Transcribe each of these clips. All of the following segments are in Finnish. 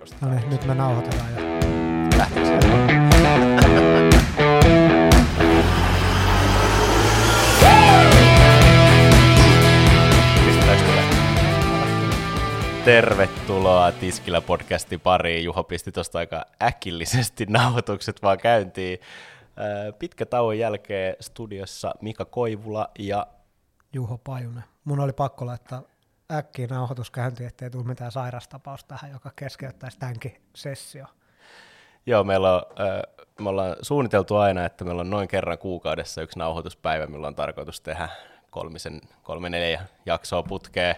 perustetaan. No niin, nyt me nauhoitetaan tulee? Tervetuloa Tiskillä podcasti pariin. Juho pisti tuosta aika äkillisesti nauhoitukset vaan käyntiin. Pitkä tauon jälkeen studiossa Mika Koivula ja Juho Pajunen. Mun oli pakko laittaa äkkiä nauhoitus käyntiin, ettei tule mitään sairastapausta tähän, joka keskeyttäisi tämänkin sessio. Joo, meillä on, äh, me ollaan suunniteltu aina, että meillä on noin kerran kuukaudessa yksi nauhoituspäivä, milloin on tarkoitus tehdä kolmisen, kolme neljä jaksoa putkea,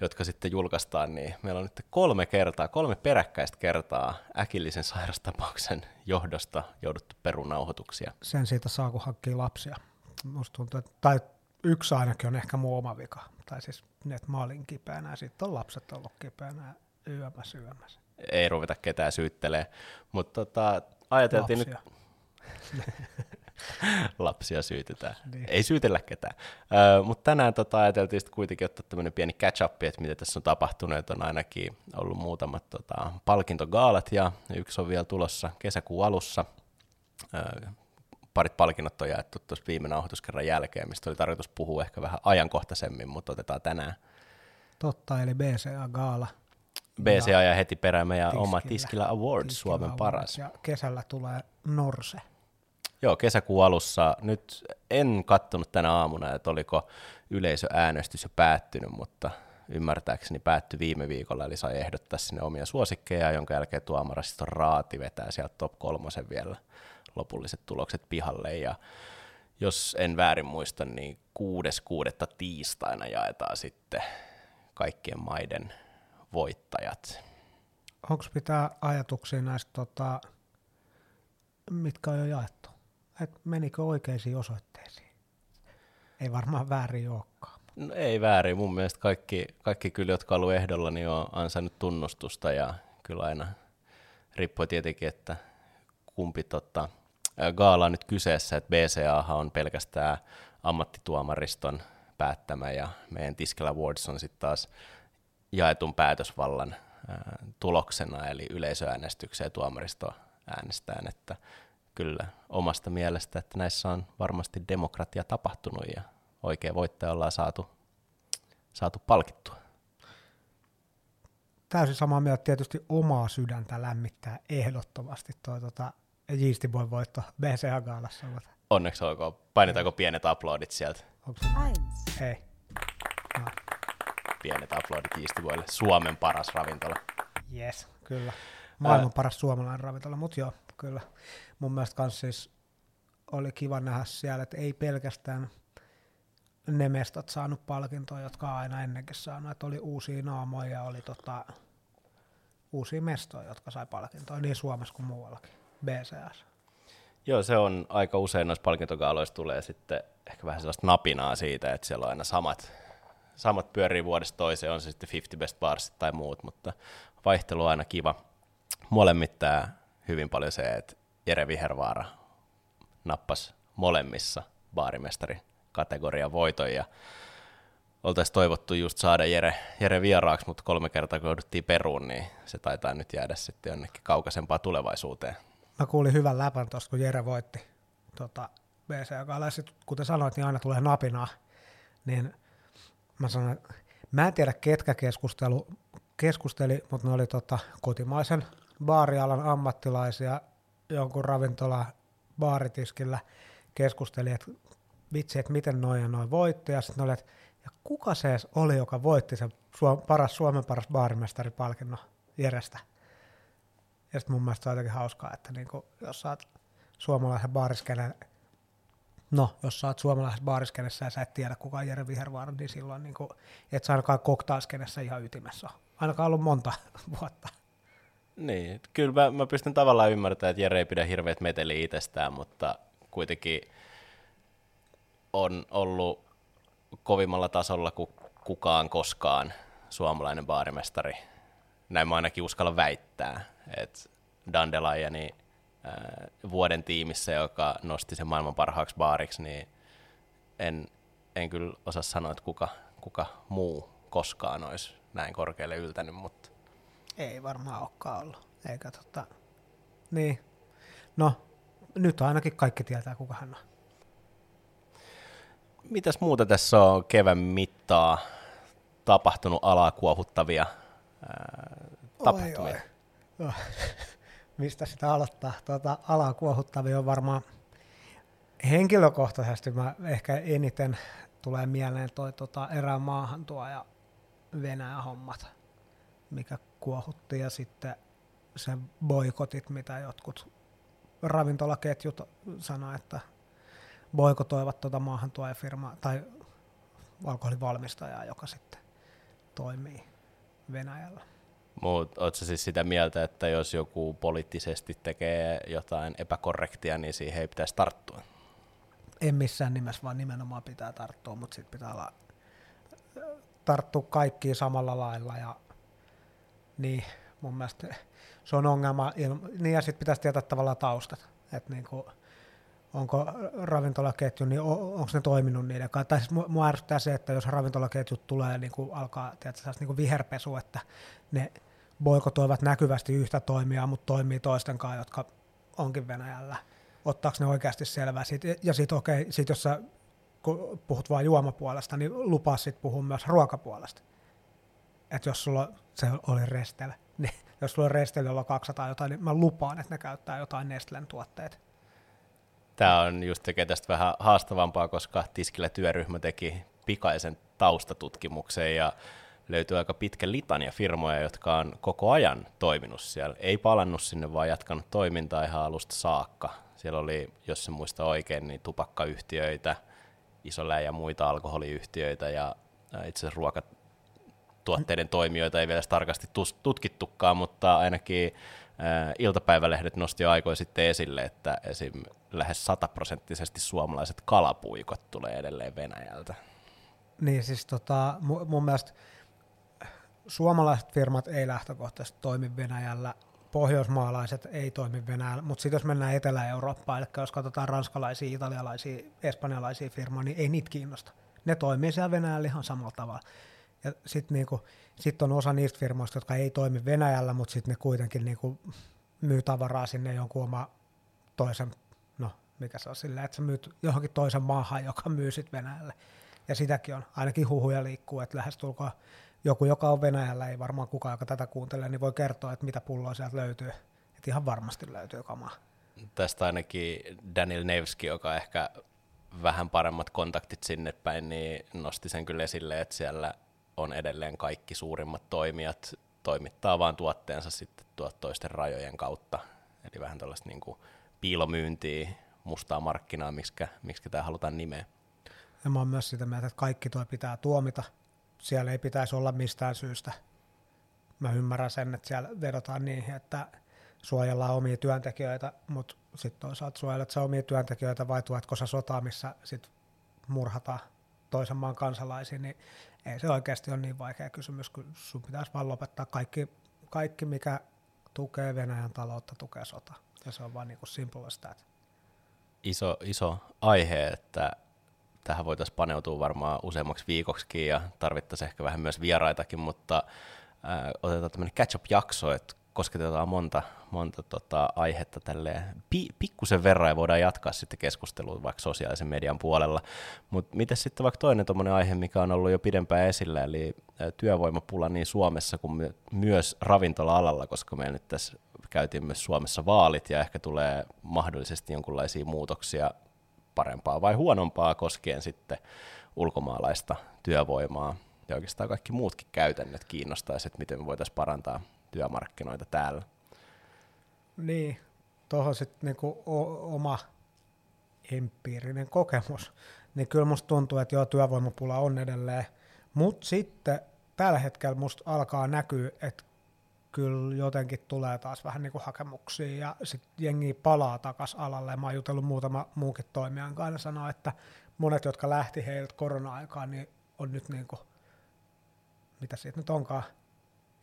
jotka sitten julkaistaan, niin meillä on nyt kolme kertaa, kolme peräkkäistä kertaa äkillisen sairastapauksen johdosta jouduttu perunauhoituksia. Sen siitä saa, kun hankkii lapsia. Musta tuntuu, että, tai yksi ainakin on ehkä mun oma vika. Tai siis, että mä olin kipeänä ja sitten on lapset ollut kipeänä yömässä yömässä. Ei ruveta ketään syyttelee, mutta tota, ajateltiin Lapsia. nyt lapsia syytetään. Niin. Ei syytellä ketään. Ö, mutta tänään tota, ajateltiin sitten kuitenkin ottaa tämmöinen pieni catch-up, että mitä tässä on tapahtunut. Että on ainakin ollut muutamat tota, palkintogaalat ja yksi on vielä tulossa kesäkuun alussa. Ö, parit palkinnot on jaettu tuossa viime nauhoituskerran jälkeen, mistä oli tarkoitus puhua ehkä vähän ajankohtaisemmin, mutta otetaan tänään Totta, eli BCA Gaala. BCA ja heti perään meidän Tiskillä. oma Tiskillä Awards, Tiskillä Suomen Awards, paras. Ja kesällä tulee Norse. Joo, kesäkuun alussa. Nyt en kattonut tänä aamuna, että oliko yleisöäänestys jo päättynyt, mutta ymmärtääkseni päättyi viime viikolla, eli sai ehdottaa sinne omia suosikkeja, jonka jälkeen tuomaraston raati vetää sieltä top kolmosen vielä lopulliset tulokset pihalle. Ja jos en väärin muista, niin 6.6. tiistaina jaetaan sitten kaikkien maiden voittajat. Onko pitää ajatuksia näistä, tota, mitkä on jo jaettu? Et menikö oikeisiin osoitteisiin? Ei varmaan väärin olekaan. No, ei väärin. Mun mielestä kaikki, kaikki kyllä, jotka on ollut ehdolla, niin on ansainnut tunnustusta ja kyllä aina riippuu tietenkin, että kumpi tota, gaala nyt kyseessä, että BCA on pelkästään ammattituomariston päättämä ja meidän Tiskellä Awards on sitten taas jaetun päätösvallan ää, tuloksena, eli yleisöäänestykseen tuomaristo äänestään, että kyllä omasta mielestä, että näissä on varmasti demokratia tapahtunut ja oikea voittaja ollaan saatu, saatu palkittua. Täysin samaa mieltä tietysti omaa sydäntä lämmittää ehdottomasti tuo tota, Yeasty Boy voitto BCA Gaalassa. mutta Onneksi olkoon. Painetaanko pienet aplodit sieltä? onko se? Ei. No, Pienet aplodit Yeasty Boylle. Suomen paras ravintola. yes, kyllä. Maailman paras suomalainen ravintola, mutta joo, kyllä. Mun mielestä kans siis oli kiva nähdä siellä, että ei pelkästään ne mestat saanut palkintoa, jotka on aina ennenkin saanut, että oli uusia naamoja ja oli tota, uusia mestoja, jotka sai palkintoa niin Suomessa kuin muuallakin, BCS. Joo, se on aika usein noissa palkintogaaloissa tulee sitten ehkä vähän sellaista napinaa siitä, että siellä on aina samat, samat pyörii vuodesta toiseen, on se sitten 50 best bars tai muut, mutta vaihtelu on aina kiva. Molemmittaa hyvin paljon se, että Jere Vihervaara nappasi molemmissa baarimestari kategorian voiton ja oltaisiin toivottu just saada Jere, Jere vieraaksi, mutta kolme kertaa kun jouduttiin peruun, niin se taitaa nyt jäädä sitten jonnekin kaukaisempaan tulevaisuuteen. Mä kuulin hyvän läpän tuosta, kun Jere voitti tota, BCA Gaalaa. Sitten kuten sanoit, niin aina tulee napinaa. Niin mä sanoin, että mä en tiedä ketkä keskustelu, keskusteli, mutta ne oli tota, kotimaisen baarialan ammattilaisia jonkun ravintola baaritiskillä keskusteli, että vitsi, että miten noin ja noin voitti. Ja sitten oli, että ja kuka se oli, joka voitti sen paras, Suomen paras baarimestaripalkinnon Jerestä. Ja sitten mun mielestä se on jotenkin hauskaa, että niinku, jos sä oot suomalaisen baariskenen, no jos sä oot suomalaisessa baariskenessä ja sä et tiedä kuka on Jere Vihervaara, niin silloin niinku, et sä ainakaan koktaaskenessä ihan ytimessä. Ainakaan ollut monta vuotta. Niin, kyllä mä, mä pystyn tavallaan ymmärtämään, että Jere ei pidä hirveät meteliä itsestään, mutta kuitenkin on ollut kovimmalla tasolla kuin kukaan koskaan suomalainen baarimestari. Näin mä ainakin uskallan väittää, että Dandelajani ää, vuoden tiimissä, joka nosti sen maailman parhaaksi baariksi, niin en, en kyllä osaa sanoa, että kuka, kuka muu koskaan olisi näin korkealle yltänyt, mutta Ei varmaan olekaan ollut. Eikä tota, niin. No, nyt ainakin kaikki tietää, kuka hän on. Mitäs muuta tässä on kevään mittaa tapahtunut alaa kuohuttavia ää, tapahtumia? Oi, oi. Mistä sitä aloittaa? Tuota, alaa kuohuttavia on varmaan henkilökohtaisesti mä ehkä eniten tulee mieleen toi tota, erään maahantuoja Venäjän hommat, mikä kuohutti ja sitten se boikotit, mitä jotkut ravintolaketjut sanoivat, että boikotoivat tuota maahantuojafirmaa tai alkoholivalmistajaa, joka sitten toimii Venäjällä. Mutta oletko siis sitä mieltä, että jos joku poliittisesti tekee jotain epäkorrektia, niin siihen ei pitäisi tarttua? En missään nimessä, vaan nimenomaan pitää tarttua, mutta sitten pitää olla, tarttua kaikkiin samalla lailla. Ja, niin, mun mielestä se on ongelma. Niin ja sitten pitäisi tietää tavallaan taustat. Että niin kuin, onko ravintolaketju, niin onko ne toiminut niiden kanssa. Tai siis mua ärsyttää se, että jos ravintolaketjut tulee, niin kuin alkaa tietysti, niin kuin viherpesu, että ne boikotoivat näkyvästi yhtä toimijaa, mutta toimii toisten kanssa, jotka onkin Venäjällä. Ottaako ne oikeasti selvää? Sit, ja sitten okei, sit jos sä puhut vain juomapuolesta, niin lupaa sitten puhua myös ruokapuolesta. Että jos sulla se oli Restel, niin jos sulla on Restel, jolla 200 jotain, niin mä lupaan, että ne käyttää jotain Nestlen tuotteita Tämä on just tekee tästä vähän haastavampaa, koska Tiskillä työryhmä teki pikaisen taustatutkimuksen ja löytyy aika pitkä litania firmoja, jotka on koko ajan toiminut siellä. Ei palannut sinne, vaan jatkanut toimintaa ihan alusta saakka. Siellä oli, jos se muista oikein, niin tupakkayhtiöitä, isolää ja muita alkoholiyhtiöitä ja itse asiassa ruokatuotteiden toimijoita ei vielä tarkasti tutkittukaan, mutta ainakin iltapäivälehdet nosti jo aikoja sitten esille, että esim. lähes sataprosenttisesti suomalaiset kalapuikot tulee edelleen Venäjältä. Niin siis tota, mun mielestä suomalaiset firmat ei lähtökohtaisesti toimi Venäjällä, pohjoismaalaiset ei toimi Venäjällä, mutta sitten jos mennään Etelä-Eurooppaan, eli jos katsotaan ranskalaisia, italialaisia, espanjalaisia firmoja, niin ei niitä kiinnosta. Ne toimii siellä Venäjällä ihan samalla tavalla. Ja sitten niinku, sit on osa niistä firmoista, jotka ei toimi Venäjällä, mutta sitten ne kuitenkin niinku myy tavaraa sinne jonkun oma toisen, no mikä se on sillä, että sä myyt johonkin toisen maahan, joka myy sitten Venäjälle. Ja sitäkin on, ainakin huhuja liikkuu, että lähestulkoon joku, joka on Venäjällä, ei varmaan kukaan, joka tätä kuuntelee, niin voi kertoa, että mitä pulloa sieltä löytyy. Että ihan varmasti löytyy kamaa. Tästä ainakin Daniel Nevski, joka ehkä vähän paremmat kontaktit sinne päin, niin nosti sen kyllä esille, että siellä on edelleen kaikki suurimmat toimijat toimittaa vaan tuotteensa sitten tuot toisten rajojen kautta. Eli vähän tällaista niin kuin piilomyyntiä, mustaa markkinaa, miksi, miksi tämä halutaan nimeä. Ja mä oon myös sitä mieltä, että kaikki tuo pitää tuomita. Siellä ei pitäisi olla mistään syystä. Mä ymmärrän sen, että siellä vedotaan niihin, että suojellaan omia työntekijöitä, mutta sitten toisaalta suojelet sä omia työntekijöitä vai tuetko sä sotaa, missä sit murhataan toisen maan kansalaisia, niin ei se oikeasti ole niin vaikea kysymys, kun sun pitäisi vaan lopettaa kaikki, kaikki mikä tukee Venäjän taloutta, tukee sota. Ja se on vaan niin kuin simple as that. Iso, iso aihe, että tähän voitaisiin paneutua varmaan useammaksi viikoksikin ja tarvittaisiin ehkä vähän myös vieraitakin, mutta äh, otetaan tämmöinen catch-up-jakso, että kosketetaan monta, monta tota, aihetta tälle pi, pikkusen verran ja voidaan jatkaa sitten keskustelua vaikka sosiaalisen median puolella. Mutta miten sitten vaikka toinen tuommoinen aihe, mikä on ollut jo pidempään esillä, eli työvoimapula niin Suomessa kuin my- myös ravintola-alalla, koska meillä nyt tässä käytiin myös Suomessa vaalit ja ehkä tulee mahdollisesti jonkinlaisia muutoksia parempaa vai huonompaa koskien sitten ulkomaalaista työvoimaa ja oikeastaan kaikki muutkin käytännöt kiinnostaisi, että miten me voitaisiin parantaa työmarkkinoita täällä. Niin, tuohon sitten niinku oma empiirinen kokemus, niin kyllä musta tuntuu, että joo, työvoimapula on edelleen, mutta sitten tällä hetkellä musta alkaa näkyä, että kyllä jotenkin tulee taas vähän niin kuin hakemuksia ja sitten jengi palaa takas alalle. Mä oon jutellut muutama muukin toimijan kanssa sanoa, että monet, jotka lähti heiltä korona-aikaan, niin on nyt niin kuin, mitä siitä nyt onkaan,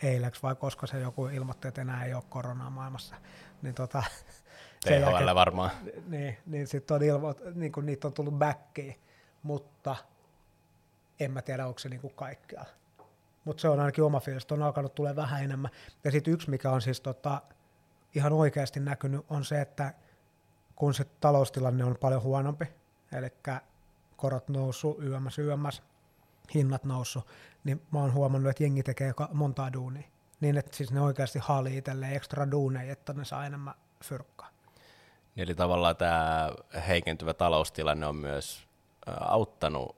eileksi vai koska se joku ilmoitti, että enää ei ole koronaa maailmassa. Niin tota, THL varmaan. Niin, niin sitten on ilmo, niin kuin niitä on tullut backiin, mutta en mä tiedä, onko se niin kuin kaikkialla. mutta se on ainakin oma fiilis, että on alkanut tulee vähän enemmän. Ja sitten yksi, mikä on siis tota, ihan oikeasti näkynyt, on se, että kun se taloustilanne on paljon huonompi, eli korot noussut, yömmäs, yömmäs, hinnat noussut, niin mä oon huomannut, että jengi tekee montaa duunia. Niin, että siis ne oikeasti haalii itselleen ekstra duuneja, että ne saa enemmän fyrkkaa. Eli tavallaan tämä heikentyvä taloustilanne on myös auttanut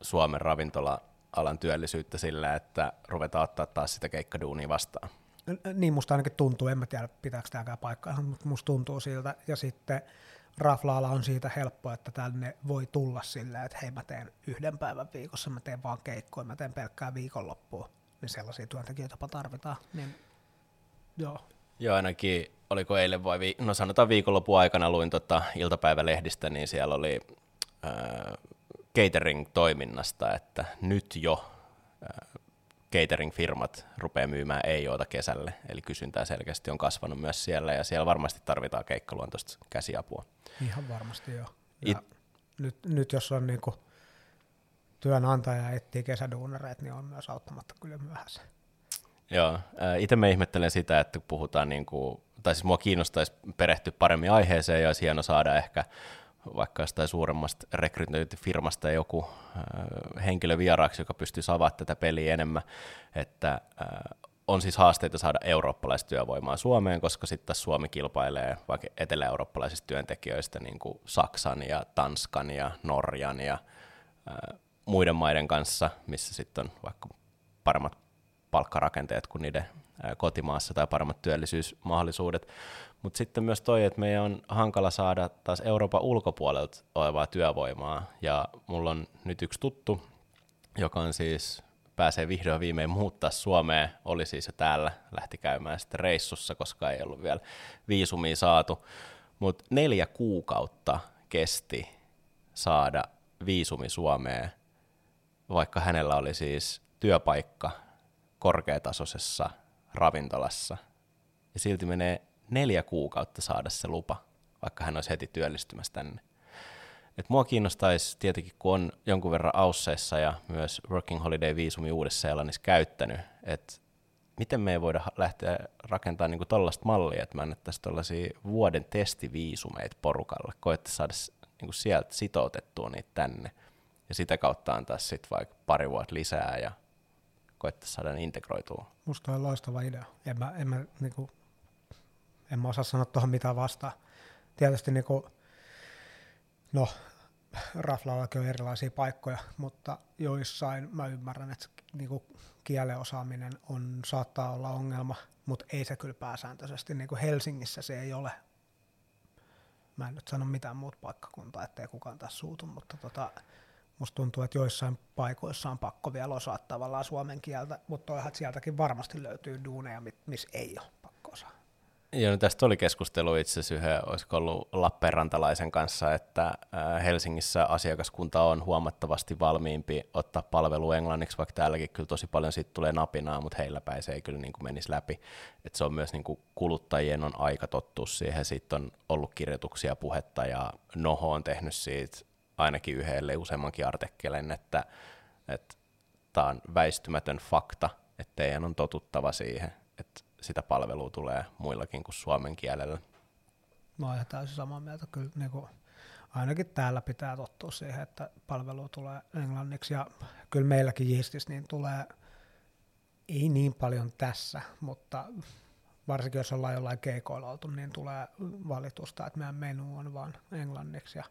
Suomen ravintola-alan työllisyyttä sillä, että ruvetaan ottaa taas sitä keikkaduunia vastaan. Niin musta ainakin tuntuu, en mä tiedä pitääkö tämäkään paikkaa, mutta musta tuntuu siltä. Ja sitten raflaalla on siitä helppo, että tänne voi tulla silleen, että hei mä teen yhden päivän viikossa, mä teen vaan keikkoja, mä teen pelkkää viikonloppua. Niin sellaisia työntekijöitä tarvitaan. Niin, joo. Joo, ainakin oliko eilen vai, vi- no sanotaan viikonlopun aikana luin tota iltapäivälehdistä, niin siellä oli äh, catering-toiminnasta, että nyt jo catering-firmat rupeaa myymään ei-oota kesälle, eli kysyntää selkeästi on kasvanut myös siellä, ja siellä varmasti tarvitaan keikkaluontoista käsiapua. Ihan varmasti joo. It... nyt, nyt jos on niinku työnantaja etsii kesäduunareita, niin on myös auttamatta kyllä myöhässä. Joo, itse me ihmettelen sitä, että puhutaan, niin kuin, tai siis mua kiinnostaisi perehtyä paremmin aiheeseen ja olisi hieno saada ehkä vaikka jostain suuremmasta rekrytointifirmasta joku äh, henkilö vieraaksi, joka pystyy avaamaan tätä peliä enemmän, että äh, on siis haasteita saada eurooppalaista työvoimaa Suomeen, koska sitten Suomi kilpailee vaikka etelä-eurooppalaisista työntekijöistä niin kuin Saksan ja Tanskan ja Norjan ja äh, muiden maiden kanssa, missä sitten on vaikka paremmat palkkarakenteet kuin niiden kotimaassa tai paremmat työllisyysmahdollisuudet. Mutta sitten myös toi, että meidän on hankala saada taas Euroopan ulkopuolelta olevaa työvoimaa. Ja mulla on nyt yksi tuttu, joka on siis pääsee vihdoin viimein muuttaa Suomeen, oli siis jo täällä, lähti käymään sitten reissussa, koska ei ollut vielä viisumia saatu. Mutta neljä kuukautta kesti saada viisumi Suomeen, vaikka hänellä oli siis työpaikka korkeatasoisessa ravintolassa. Ja silti menee neljä kuukautta saada se lupa, vaikka hän olisi heti työllistymässä tänne. Et mua kiinnostaisi tietenkin, kun on jonkun verran Ausseissa ja myös Working Holiday-viisumi Uudessa-Seelannissa käyttänyt, että miten me ei voida lähteä rakentamaan niinku tollaista mallia, että me annettaisiin tuollaisia vuoden testiviisumeita porukalle, koette saada niinku sieltä sitoutettua niitä tänne, ja sitä kautta antaa sitten vaikka pari vuotta lisää ja koette saada ne integroitua. Musta on loistava idea. En mä, en mä, niinku, en mä osaa sanoa tuohon mitään vastaan. Tietysti niinku, no, raflaallakin on erilaisia paikkoja, mutta joissain mä ymmärrän, että niinku, kielen osaaminen on, saattaa olla ongelma, mutta ei se kyllä pääsääntöisesti. Niinku Helsingissä se ei ole. Mä en nyt sano mitään muuta paikkakuntaa, ettei kukaan tässä suutu, mutta tota, musta tuntuu, että joissain paikoissa on pakko vielä osaa tavallaan suomen kieltä, mutta toihan sieltäkin varmasti löytyy duuneja, missä ei ole pakko osaa. Joo, tästä oli keskustelu itse asiassa yhden, olisiko ollut Lappeenrantalaisen kanssa, että Helsingissä asiakaskunta on huomattavasti valmiimpi ottaa palvelu englanniksi, vaikka täälläkin kyllä tosi paljon siitä tulee napinaa, mutta heillä päin se ei kyllä niin kuin menisi läpi. Et se on myös niin kuin kuluttajien on aika tottua siihen, siitä on ollut kirjoituksia, puhetta ja Noho on tehnyt siitä ainakin yhdelle useammankin artikkelin, että, että tämä on väistymätön fakta, että teidän on totuttava siihen, että sitä palvelua tulee muillakin kuin suomen kielellä. Mä oon ihan täysin samaa mieltä. Kyllä niin kuin, ainakin täällä pitää tottua siihen, että palvelu tulee englanniksi. Ja kyllä meilläkin Jistissä niin tulee, ei niin paljon tässä, mutta varsinkin jos ollaan jollain keikoilla oltu, niin tulee valitusta, että meidän menu on vaan englanniksi. Ja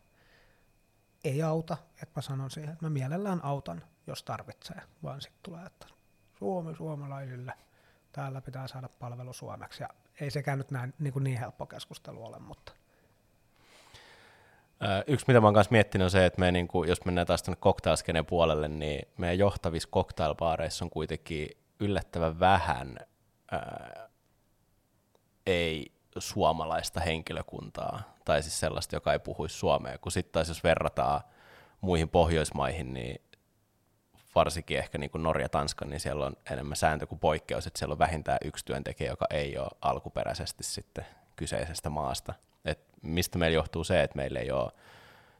ei auta, että mä sanon siihen, että mä mielellään autan, jos tarvitsee, vaan sitten tulee, että Suomi suomalaisille, täällä pitää saada palvelu suomeksi, ja ei sekään nyt näin, niin, kuin niin helppo keskustelu ole, mutta Yksi, mitä mä oon kanssa miettinyt, on se, että me, niin kuin, jos mennään taas tuonne cocktailskeneen puolelle, niin meidän johtavissa cocktailbaareissa on kuitenkin yllättävän vähän ää, ei suomalaista henkilökuntaa, tai siis sellaista, joka ei puhuisi suomea, kun sitten taas jos verrataan muihin Pohjoismaihin, niin varsinkin ehkä niin kuin Norja, Tanska, niin siellä on enemmän sääntö kuin poikkeus, että siellä on vähintään yksi työntekijä, joka ei ole alkuperäisesti sitten kyseisestä maasta. Et mistä meillä johtuu se, että meillä ei ole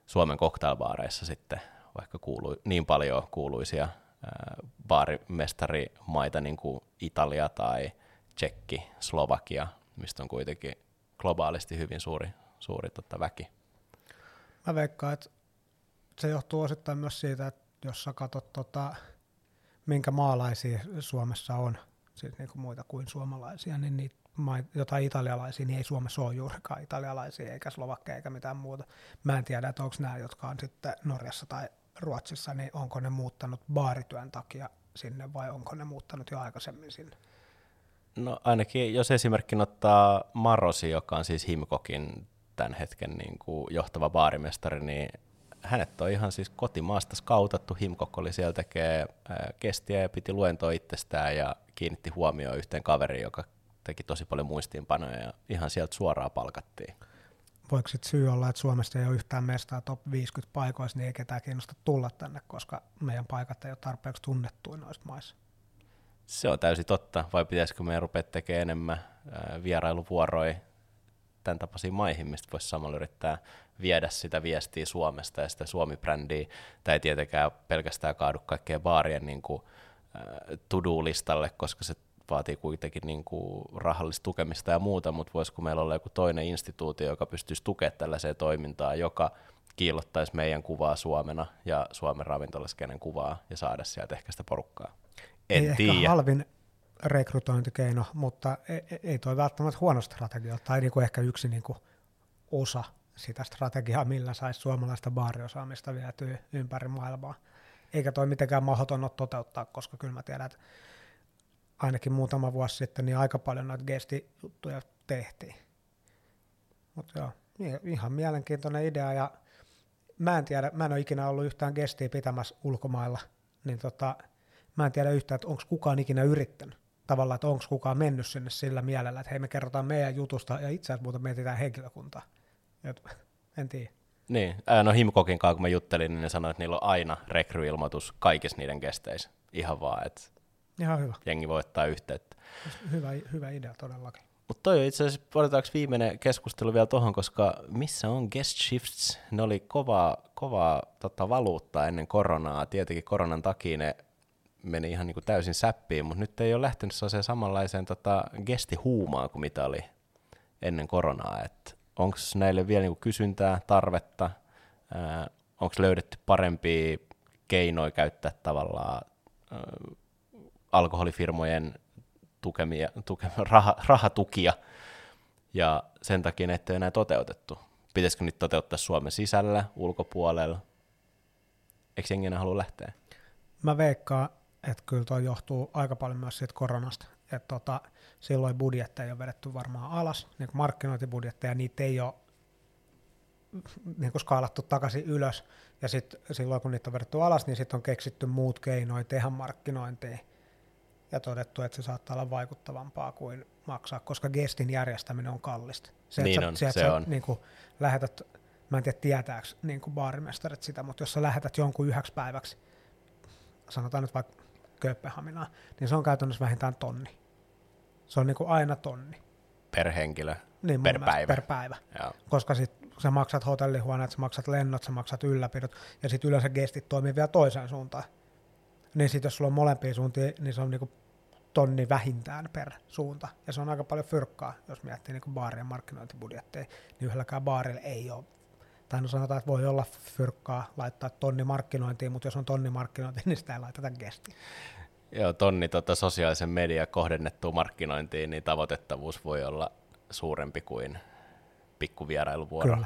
Suomen cocktailbaareissa sitten vaikka kuulu, niin paljon kuuluisia baarimestarimaita niin kuin Italia tai Tsekki, Slovakia, mistä on kuitenkin globaalisti hyvin suuri, suuri tota, väki. Mä veikkaan, että se johtuu osittain myös siitä, että jos sä katsot, tota, minkä maalaisia Suomessa on, siis niin kuin muita kuin suomalaisia, niin niitä jotain italialaisia, niin ei Suomessa ole juurikaan italialaisia, eikä slovakkeja, eikä mitään muuta. Mä en tiedä, että onko nämä, jotka on sitten Norjassa tai Ruotsissa, niin onko ne muuttanut baarityön takia sinne vai onko ne muuttanut jo aikaisemmin sinne? No ainakin, jos esimerkki ottaa Marosi, joka on siis Himkokin tämän hetken niin kuin johtava baarimestari, niin hänet on ihan siis kotimaasta skautattu. Himkok oli siellä tekee kestiä ja piti luentoa itsestään ja kiinnitti huomioon yhteen kaveriin, joka teki tosi paljon muistiinpanoja ja ihan sieltä suoraan palkattiin. Voiko sitten syy olla, että Suomesta ei ole yhtään mestaa top 50 paikoissa, niin ei ketään kiinnosta tulla tänne, koska meidän paikat ei ole tarpeeksi tunnettuja noista maissa? Se on täysin totta, vai pitäisikö meidän rupea tekemään enemmän vierailuvuoroja tämän tapaisiin maihin, mistä voisi samalla yrittää viedä sitä viestiä Suomesta ja sitä Suomi-brändiä. Tämä ei tietenkään pelkästään kaadu kaikkeen baarien niin kuin, to-do-listalle, koska se vaatii kuitenkin niin kuin rahallista tukemista ja muuta, mutta voisiko meillä olla joku toinen instituutio, joka pystyisi tukemaan tällaiseen toimintaan, joka kiillottaisi meidän kuvaa Suomena ja Suomen ravintolaskenen kuvaa ja saada sieltä ehkä sitä porukkaa. En ei tiedä. ehkä halvin rekrytointikeino, mutta ei, e, ei toi välttämättä huono strategia, tai niin kuin ehkä yksi niin kuin osa sitä strategiaa, millä saisi suomalaista baariosaamista vietyä ympäri maailmaa. Eikä toi mitenkään mahdoton ole toteuttaa, koska kyllä mä tiedän, että ainakin muutama vuosi sitten niin aika paljon noita gestijuttuja tehtiin. Mutta joo, ihan mielenkiintoinen idea ja mä en tiedä, mä en ole ikinä ollut yhtään gestiä pitämässä ulkomailla, niin tota, mä en tiedä yhtään, että onko kukaan ikinä yrittänyt. Tavallaan, että onko kukaan mennyt sinne sillä mielellä, että hei me kerrotaan meidän jutusta ja itse asiassa muuten mietitään henkilökuntaa. Et, en tiedä. Niin, no Himkokin kanssa kun mä juttelin, niin ne sanoi, että niillä on aina rekryilmoitus kaikissa niiden kesteissä. Ihan vaan, että Ihan hyvä. jengi voi ottaa yhteyttä. Hyvä, hyvä idea todellakin. Mutta toi on itse asiassa, odotetaanko viimeinen keskustelu vielä tuohon, koska missä on guest shifts? Ne oli kovaa, kovaa tota, valuuttaa ennen koronaa. Tietenkin koronan takia ne meni ihan niin kuin täysin säppiin, mutta nyt ei ole lähtenyt sellaiseen samanlaiseen tota, gestihuumaan kuin mitä oli ennen koronaa. Onko näille vielä niin kuin kysyntää, tarvetta? Onko löydetty parempia keinoja käyttää tavallaan ää, alkoholifirmojen tukemia, tukemia rah, rahatukia, ja sen takia ne ei enää toteutettu. Pitäisikö nyt toteuttaa Suomen sisällä, ulkopuolella? Eikö jengi enää halua lähteä? Mä veikkaan, että kyllä tuo johtuu aika paljon myös siitä koronasta. Että tota, silloin budjetteja on vedetty varmaan alas, niin markkinointibudjetteja, niitä ei ole niin kuin skaalattu takaisin ylös, ja sitten silloin kun niitä on vedetty alas, niin sitten on keksitty muut keinoja tehdä markkinointia, ja todettu, että se saattaa olla vaikuttavampaa kuin maksaa, koska gestin järjestäminen on kallista. Se, niin sä, on, se, se sä, on. Niin kuin, lähetät, mä en tiedä tietääkö niin kuin baarimestarit sitä, mutta jos sä lähetät jonkun yhdeksi päiväksi, sanotaan nyt vaikka Kööpenhaminaan, niin se on käytännössä vähintään tonni. Se on niin kuin aina tonni. Per henkilö, niin, per päivä. Per päivä. Joo. Koska sit sä maksat hotellihuoneet, sä maksat lennot, sä maksat ylläpidot, ja sitten yleensä gestit toimii vielä toiseen suuntaan. Niin sitten jos sulla on molempia suuntia, niin se on niinku tonni vähintään per suunta. Ja se on aika paljon fyrkkaa, jos miettii niin baarien markkinointibudjetteja, niin yhdelläkään baarilla ei ole. Tai no sanotaan, että voi olla fyrkkaa laittaa tonni markkinointiin, mutta jos on tonni markkinointiin, niin sitä ei laiteta gestiin. Joo, tonni tota sosiaalisen median kohdennettua markkinointiin, niin tavoitettavuus voi olla suurempi kuin pikkuvierailuvuoro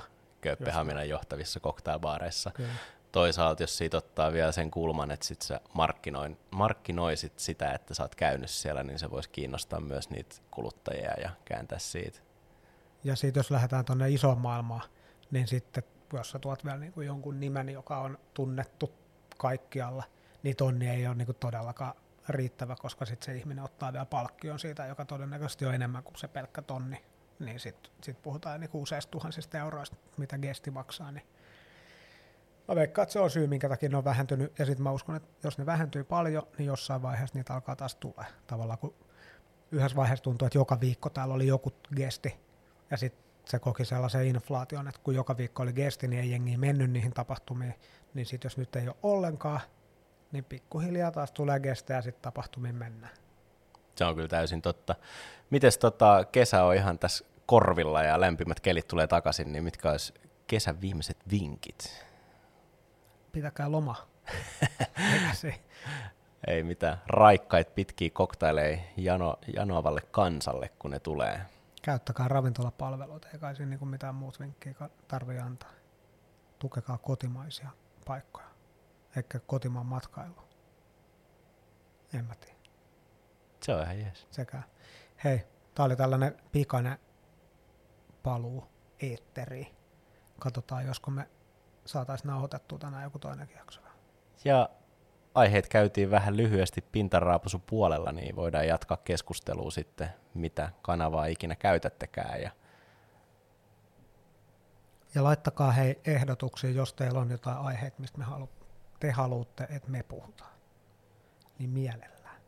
Kööpenhaminan johtavissa cocktailbaareissa. Kyllä toisaalta, jos siitä ottaa vielä sen kulman, että sit sä markkinoin, markkinoisit sitä, että sä oot käynyt siellä, niin se voisi kiinnostaa myös niitä kuluttajia ja kääntää siitä. Ja sitten jos lähdetään tuonne isoon maailmaan, niin sitten jos sä tuot vielä niinku jonkun nimen, joka on tunnettu kaikkialla, niin tonni ei ole niinku todellakaan riittävä, koska sitten se ihminen ottaa vielä palkkion siitä, joka todennäköisesti on enemmän kuin se pelkkä tonni. Niin sitten sit puhutaan niinku useista tuhansista euroista, mitä gesti maksaa, niin Mä veikkaan, että se on syy, minkä takia ne on vähentynyt, ja sitten mä uskon, että jos ne vähentyy paljon, niin jossain vaiheessa niitä alkaa taas tulla. Tavallaan kun yhdessä vaiheessa tuntuu, että joka viikko täällä oli joku gesti, ja sitten se koki sellaisen inflaation, että kun joka viikko oli gesti, niin ei jengi mennyt niihin tapahtumiin, niin sitten jos nyt ei ole ollenkaan, niin pikkuhiljaa taas tulee gestejä ja sitten tapahtumiin mennään. Se on kyllä täysin totta. Mites tota, kesä on ihan tässä korvilla ja lämpimät kelit tulee takaisin, niin mitkä olisi kesän viimeiset vinkit? Pitäkää loma. Eikä. Ei mitään. Raikkait pitkiä koktaileja jano, janoavalle kansalle, kun ne tulee. Käyttäkää ravintolapalveluita, ei kai siinä niinku mitään muut vinkkiä tarvitse antaa. Tukekaa kotimaisia paikkoja, eikä kotimaan matkailu. En mä tiedä. Se on ihan jees. Sekä. Hei, tää oli tällainen pikainen paluu eetteriin. Katsotaan, josko me saataisiin nauhoitettua tänään joku toinenkin jakso. Ja aiheet käytiin vähän lyhyesti pintaraapusu puolella, niin voidaan jatkaa keskustelua sitten, mitä kanavaa ikinä käytättekään. Ja, ja laittakaa hei ehdotuksia, jos teillä on jotain aiheita, mistä me halu, te haluatte, että me puhutaan. Niin mielellään.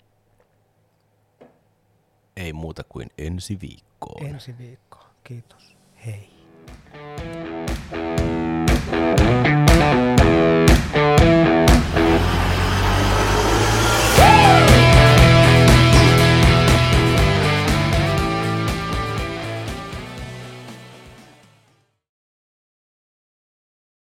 Ei muuta kuin ensi viikkoon. Ensi viikkoon. Kiitos. Hei.